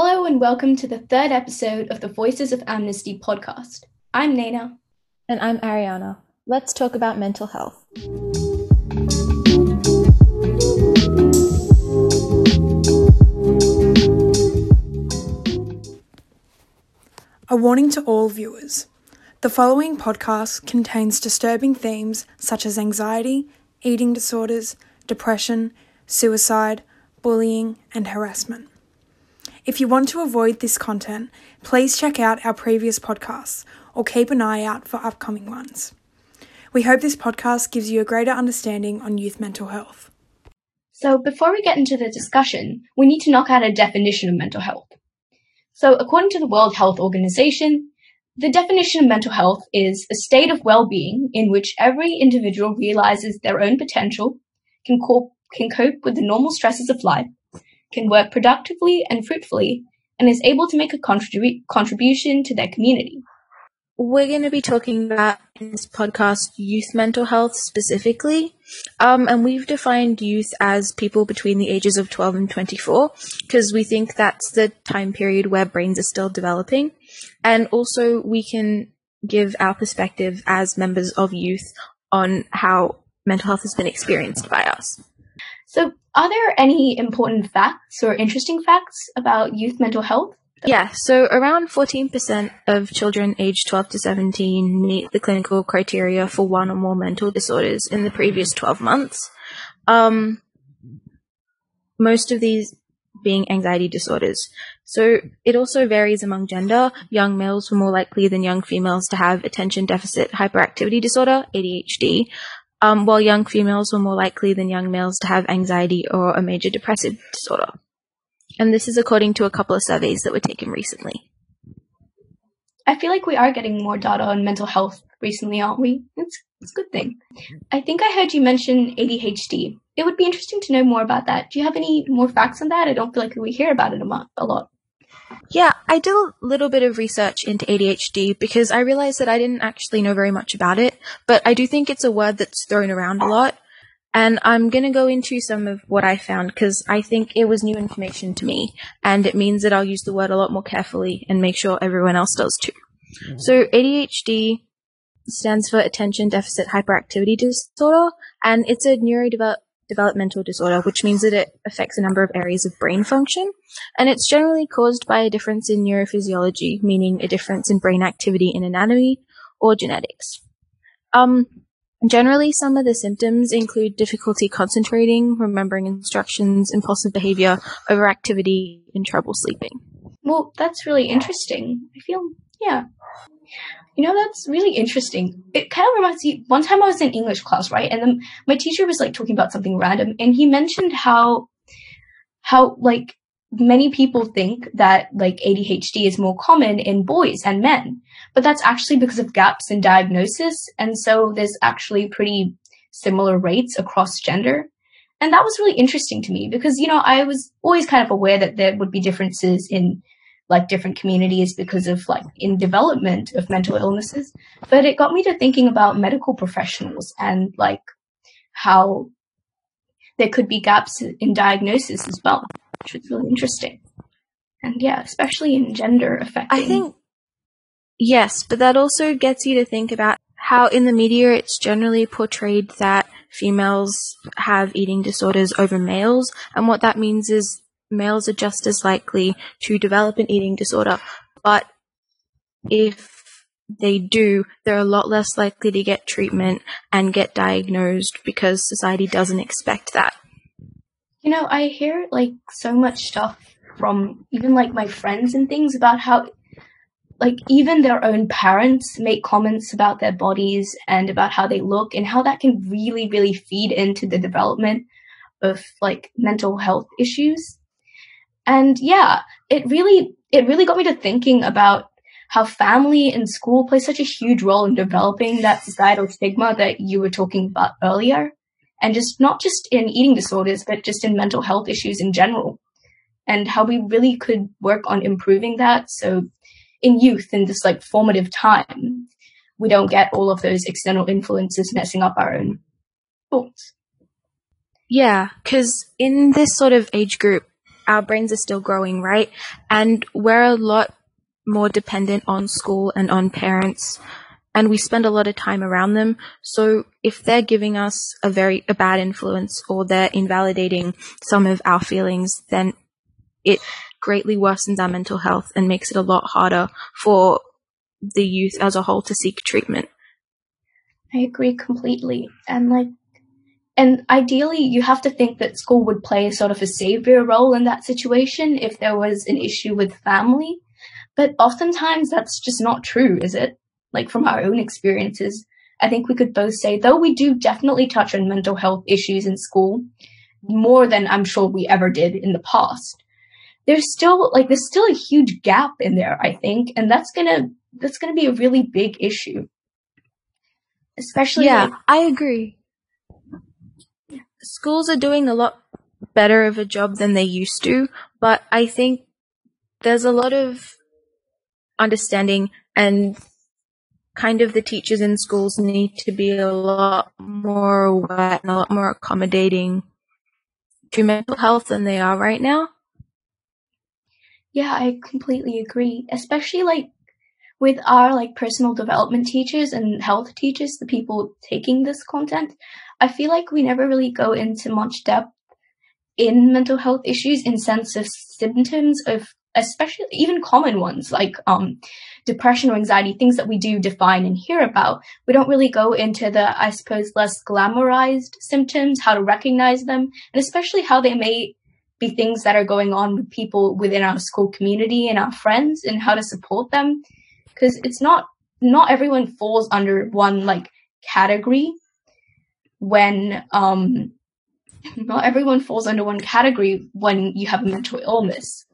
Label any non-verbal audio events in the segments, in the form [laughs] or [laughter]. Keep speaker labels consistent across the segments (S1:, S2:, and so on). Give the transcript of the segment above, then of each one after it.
S1: Hello and welcome to the third episode of the Voices of Amnesty podcast. I'm Nana.
S2: And I'm Ariana. Let's talk about mental health.
S3: A warning to all viewers. The following podcast contains disturbing themes such as anxiety, eating disorders, depression, suicide, bullying, and harassment. If you want to avoid this content, please check out our previous podcasts or keep an eye out for upcoming ones. We hope this podcast gives you a greater understanding on youth mental health.
S1: So, before we get into the discussion, we need to knock out a definition of mental health. So, according to the World Health Organization, the definition of mental health is a state of well-being in which every individual realizes their own potential, can, co- can cope with the normal stresses of life, can work productively and fruitfully, and is able to make a contribu- contribution to their community.
S2: We're going to be talking about in this podcast youth mental health specifically. Um, and we've defined youth as people between the ages of 12 and 24 because we think that's the time period where brains are still developing. And also, we can give our perspective as members of youth on how mental health has been experienced by us.
S1: So, are there any important facts or interesting facts about youth mental health?
S2: Yeah, so around 14% of children aged 12 to 17 meet the clinical criteria for one or more mental disorders in the previous 12 months. Um, most of these being anxiety disorders. So it also varies among gender. Young males were more likely than young females to have attention deficit hyperactivity disorder, ADHD, um, while young females were more likely than young males to have anxiety or a major depressive disorder. And this is according to a couple of surveys that were taken recently.
S1: I feel like we are getting more data on mental health recently, aren't we? It's, it's a good thing. I think I heard you mention ADHD. It would be interesting to know more about that. Do you have any more facts on that? I don't feel like we hear about it a lot.
S2: Yeah, I did a little bit of research into ADHD because I realized that I didn't actually know very much about it, but I do think it's a word that's thrown around a lot. And I'm going to go into some of what I found because I think it was new information to me and it means that I'll use the word a lot more carefully and make sure everyone else does too. Mm-hmm. So ADHD stands for attention deficit hyperactivity disorder and it's a neurodevelopmental developmental disorder, which means that it affects a number of areas of brain function. And it's generally caused by a difference in neurophysiology, meaning a difference in brain activity in anatomy or genetics. Um, generally, some of the symptoms include difficulty concentrating, remembering instructions, impulsive behavior, overactivity, and trouble sleeping.
S1: Well, that's really interesting. I feel, yeah. You know, that's really interesting. It kind of reminds me, one time I was in English class, right? And then my teacher was like talking about something random and he mentioned how, how like many people think that like ADHD is more common in boys and men, but that's actually because of gaps in diagnosis. And so there's actually pretty similar rates across gender. And that was really interesting to me because, you know, I was always kind of aware that there would be differences in like different communities because of like in development of mental illnesses. But it got me to thinking about medical professionals and like how there could be gaps in diagnosis as well, which was really interesting. And yeah, especially in gender affecting.
S2: I think, yes, but that also gets you to think about how in the media it's generally portrayed that females have eating disorders over males. And what that means is males are just as likely to develop an eating disorder, but if they do, they're a lot less likely to get treatment and get diagnosed because society doesn't expect that.
S1: You know, I hear like so much stuff from even like my friends and things about how like even their own parents make comments about their bodies and about how they look and how that can really really feed into the development of like mental health issues and yeah, it really, it really got me to thinking about how family and school play such a huge role in developing that societal stigma that you were talking about earlier. And just not just in eating disorders, but just in mental health issues in general. And how we really could work on improving that. So in youth, in this like formative time, we don't get all of those external influences messing up our own thoughts.
S2: Yeah, because in this sort of age group, our brains are still growing, right? And we're a lot more dependent on school and on parents and we spend a lot of time around them. So if they're giving us a very a bad influence or they're invalidating some of our feelings, then it greatly worsens our mental health and makes it a lot harder for the youth as a whole to seek treatment.
S1: I agree completely. And like and ideally you have to think that school would play sort of a savior role in that situation if there was an issue with family. But oftentimes that's just not true, is it? Like from our own experiences, I think we could both say, though we do definitely touch on mental health issues in school, more than I'm sure we ever did in the past. There's still like there's still a huge gap in there, I think, and that's gonna that's gonna be a really big issue. Especially
S2: Yeah,
S1: like,
S2: I agree. Schools are doing a lot better of a job than they used to, but I think there's a lot of understanding and kind of the teachers in schools need to be a lot more aware and a lot more accommodating to mental health than they are right now.
S1: Yeah, I completely agree. Especially like with our like personal development teachers and health teachers, the people taking this content, I feel like we never really go into much depth in mental health issues in sense of symptoms of especially even common ones like um depression or anxiety, things that we do define and hear about. We don't really go into the, I suppose, less glamorized symptoms, how to recognize them, and especially how they may be things that are going on with people within our school community and our friends and how to support them because it's not not everyone falls under one like category when um not everyone falls under one category when you have a mental illness.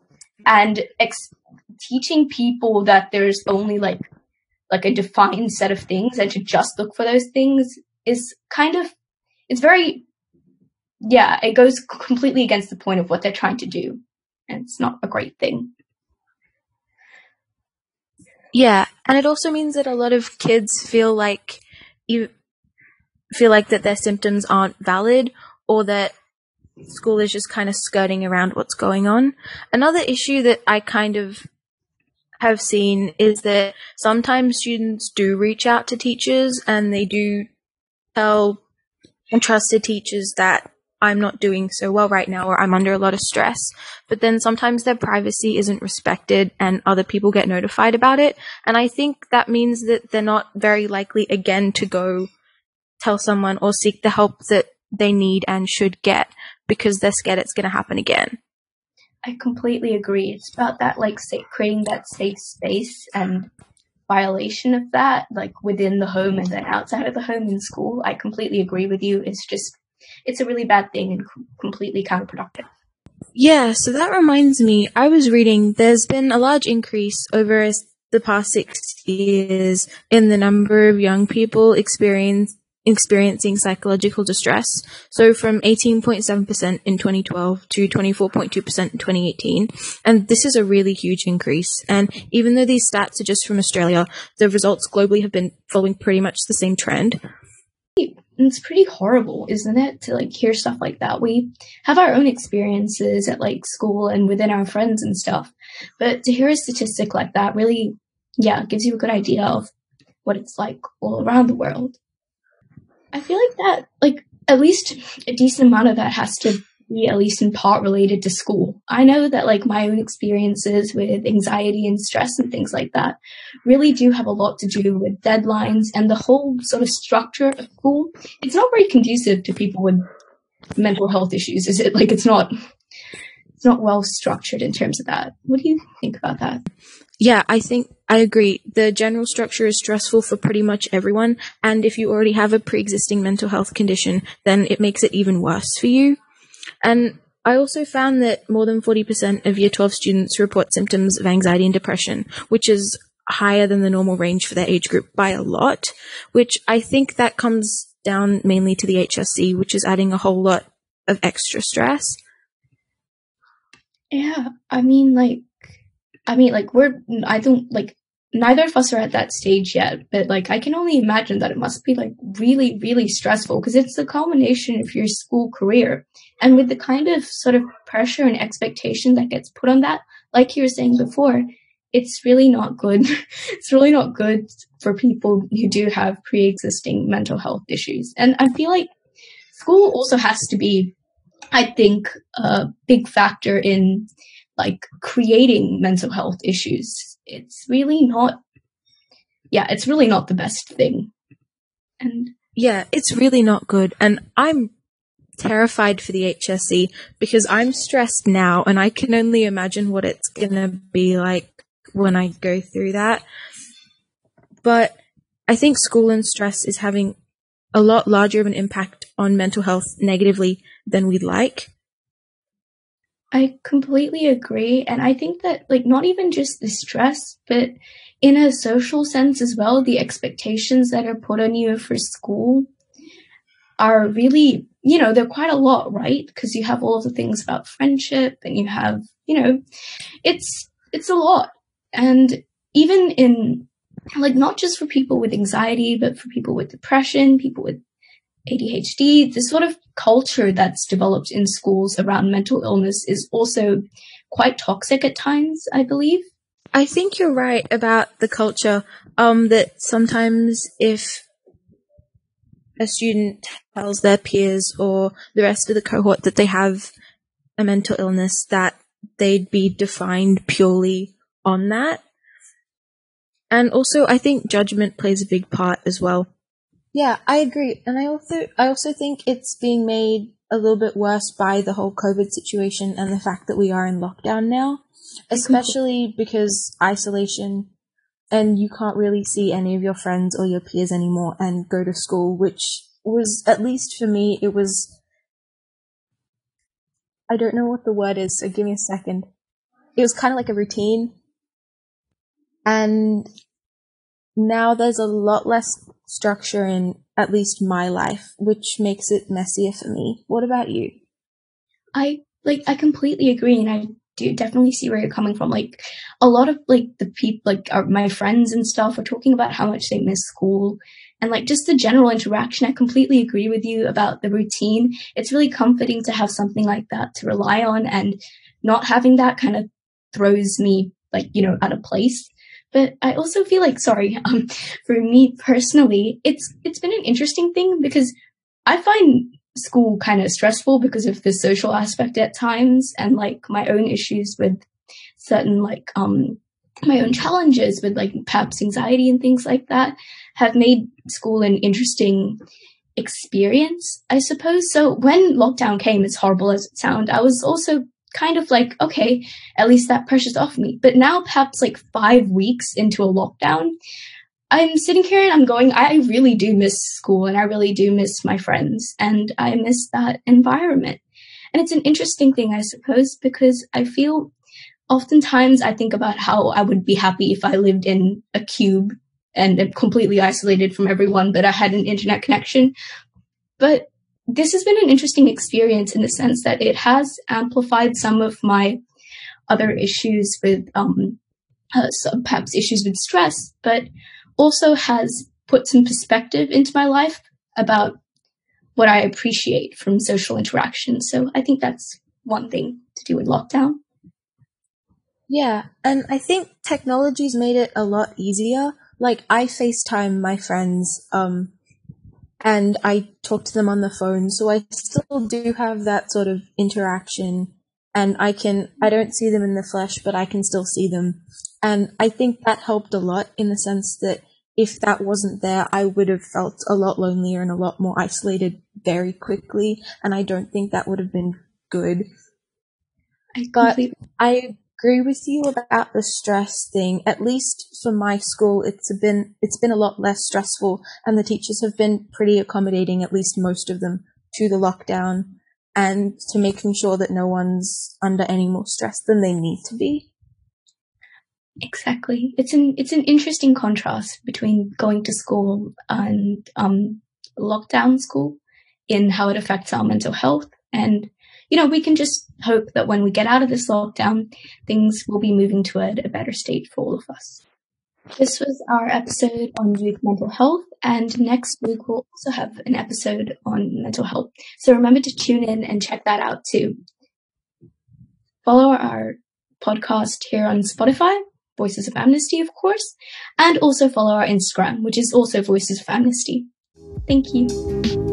S1: And ex- teaching people that there's only like like a defined set of things and to just look for those things is kind of it's very yeah it goes completely against the point of what they're trying to do. And it's not a great thing
S2: Yeah, and it also means that a lot of kids feel like you feel like that their symptoms aren't valid or that school is just kind of skirting around what's going on. Another issue that I kind of have seen is that sometimes students do reach out to teachers and they do tell and trusted teachers that I'm not doing so well right now or I'm under a lot of stress. But then sometimes their privacy isn't respected and other people get notified about it. And I think that means that they're not very likely again to go tell someone or seek the help that they need and should get because they're scared it's going to happen again.
S1: I completely agree. It's about that, like, creating that safe space and violation of that, like within the home and then outside of the home in school. I completely agree with you. It's just, it's a really bad thing and com- completely counterproductive.
S2: Yeah, so that reminds me, I was reading there's been a large increase over the past six years in the number of young people experience, experiencing psychological distress. So from 18.7% in 2012 to 24.2% in 2018. And this is a really huge increase. And even though these stats are just from Australia, the results globally have been following pretty much the same trend.
S1: It's pretty horrible, isn't it, to like hear stuff like that? We have our own experiences at like school and within our friends and stuff. But to hear a statistic like that really, yeah, gives you a good idea of what it's like all around the world. I feel like that, like, at least a decent amount of that has to be at least in part related to school. I know that, like, my own experiences with anxiety and stress and things like that really do have a lot to do with deadlines and the whole sort of structure of school. It's not very conducive to people with mental health issues, is it? Like, it's not. It's not well structured in terms of that. What do you think about that?
S2: Yeah, I think I agree. The general structure is stressful for pretty much everyone. And if you already have a pre existing mental health condition, then it makes it even worse for you. And I also found that more than 40% of year 12 students report symptoms of anxiety and depression, which is higher than the normal range for their age group by a lot, which I think that comes down mainly to the HSC, which is adding a whole lot of extra stress.
S1: Yeah, I mean, like, I mean, like, we're, I don't, like, neither of us are at that stage yet, but like I can only imagine that it must be like really, really stressful because it's the culmination of your school career. And with the kind of sort of pressure and expectation that gets put on that, like you were saying before, it's really not good. [laughs] it's really not good for people who do have pre-existing mental health issues. And I feel like school also has to be, I think, a big factor in like creating mental health issues. It's really not, yeah, it's really not the best thing. And
S2: yeah, it's really not good. And I'm terrified for the HSC because I'm stressed now and I can only imagine what it's going to be like when I go through that. But I think school and stress is having a lot larger of an impact on mental health negatively than we'd like.
S1: I completely agree. And I think that, like, not even just the stress, but in a social sense as well, the expectations that are put on you for school are really, you know, they're quite a lot, right? Because you have all of the things about friendship and you have, you know, it's, it's a lot. And even in, like, not just for people with anxiety, but for people with depression, people with ADHD, the sort of culture that's developed in schools around mental illness is also quite toxic at times, I believe.
S2: I think you're right about the culture. Um, that sometimes if a student tells their peers or the rest of the cohort that they have a mental illness, that they'd be defined purely on that. And also, I think judgment plays a big part as well. Yeah, I agree. And I also I also think it's being made a little bit worse by the whole COVID situation and the fact that we are in lockdown now, [laughs] especially because isolation and you can't really see any of your friends or your peers anymore and go to school, which was at least for me it was I don't know what the word is, so give me a second. It was kind of like a routine. And now there's a lot less structure in at least my life, which makes it messier for me. What about you?
S1: I like I completely agree and I do definitely see where you're coming from. Like a lot of like the people like our, my friends and stuff are talking about how much they miss school and like just the general interaction. I completely agree with you about the routine. It's really comforting to have something like that to rely on and not having that kind of throws me like, you know, out of place. But I also feel like, sorry, [laughs] um, for me personally, it's, it's been an interesting thing because I find school kind of stressful because of the social aspect at times and like my own issues with certain like, um, my own challenges with like perhaps anxiety and things like that have made school an interesting experience, I suppose. So when lockdown came, as horrible as it sounds, I was also kind of like, okay, at least that pressure's off me. But now, perhaps like five weeks into a lockdown, I'm sitting here and I'm going, I really do miss school and I really do miss my friends and I miss that environment. And it's an interesting thing, I suppose, because I feel oftentimes I think about how I would be happy if I lived in a cube and completely isolated from everyone, but I had an internet connection. But this has been an interesting experience in the sense that it has amplified some of my other issues with um, uh, perhaps issues with stress, but also has put some perspective into my life about what I appreciate from social interaction. So I think that's one thing to do with lockdown.
S2: Yeah, and I think technology's made it a lot easier. Like I FaceTime my friends um and I talk to them on the phone. So I still do have that sort of interaction and I can, I don't see them in the flesh, but I can still see them. And I think that helped a lot in the sense that if that wasn't there, I would have felt a lot lonelier and a lot more isolated very quickly. And I don't think that would have been good. I but I agree with you about the stress thing. At least for my school, it's been it's been a lot less stressful, and the teachers have been pretty accommodating, at least most of them, to the lockdown and to making sure that no one's under any more stress than they need to be.
S1: Exactly. It's an it's an interesting contrast between going to school and um, lockdown school in how it affects our mental health and you know, we can just hope that when we get out of this lockdown, things will be moving toward a better state for all of us. This was our episode on youth mental health, and next week we'll also have an episode on mental health. So remember to tune in and check that out too. Follow our podcast here on Spotify, Voices of Amnesty, of course, and also follow our Instagram, which is also Voices of Amnesty. Thank you.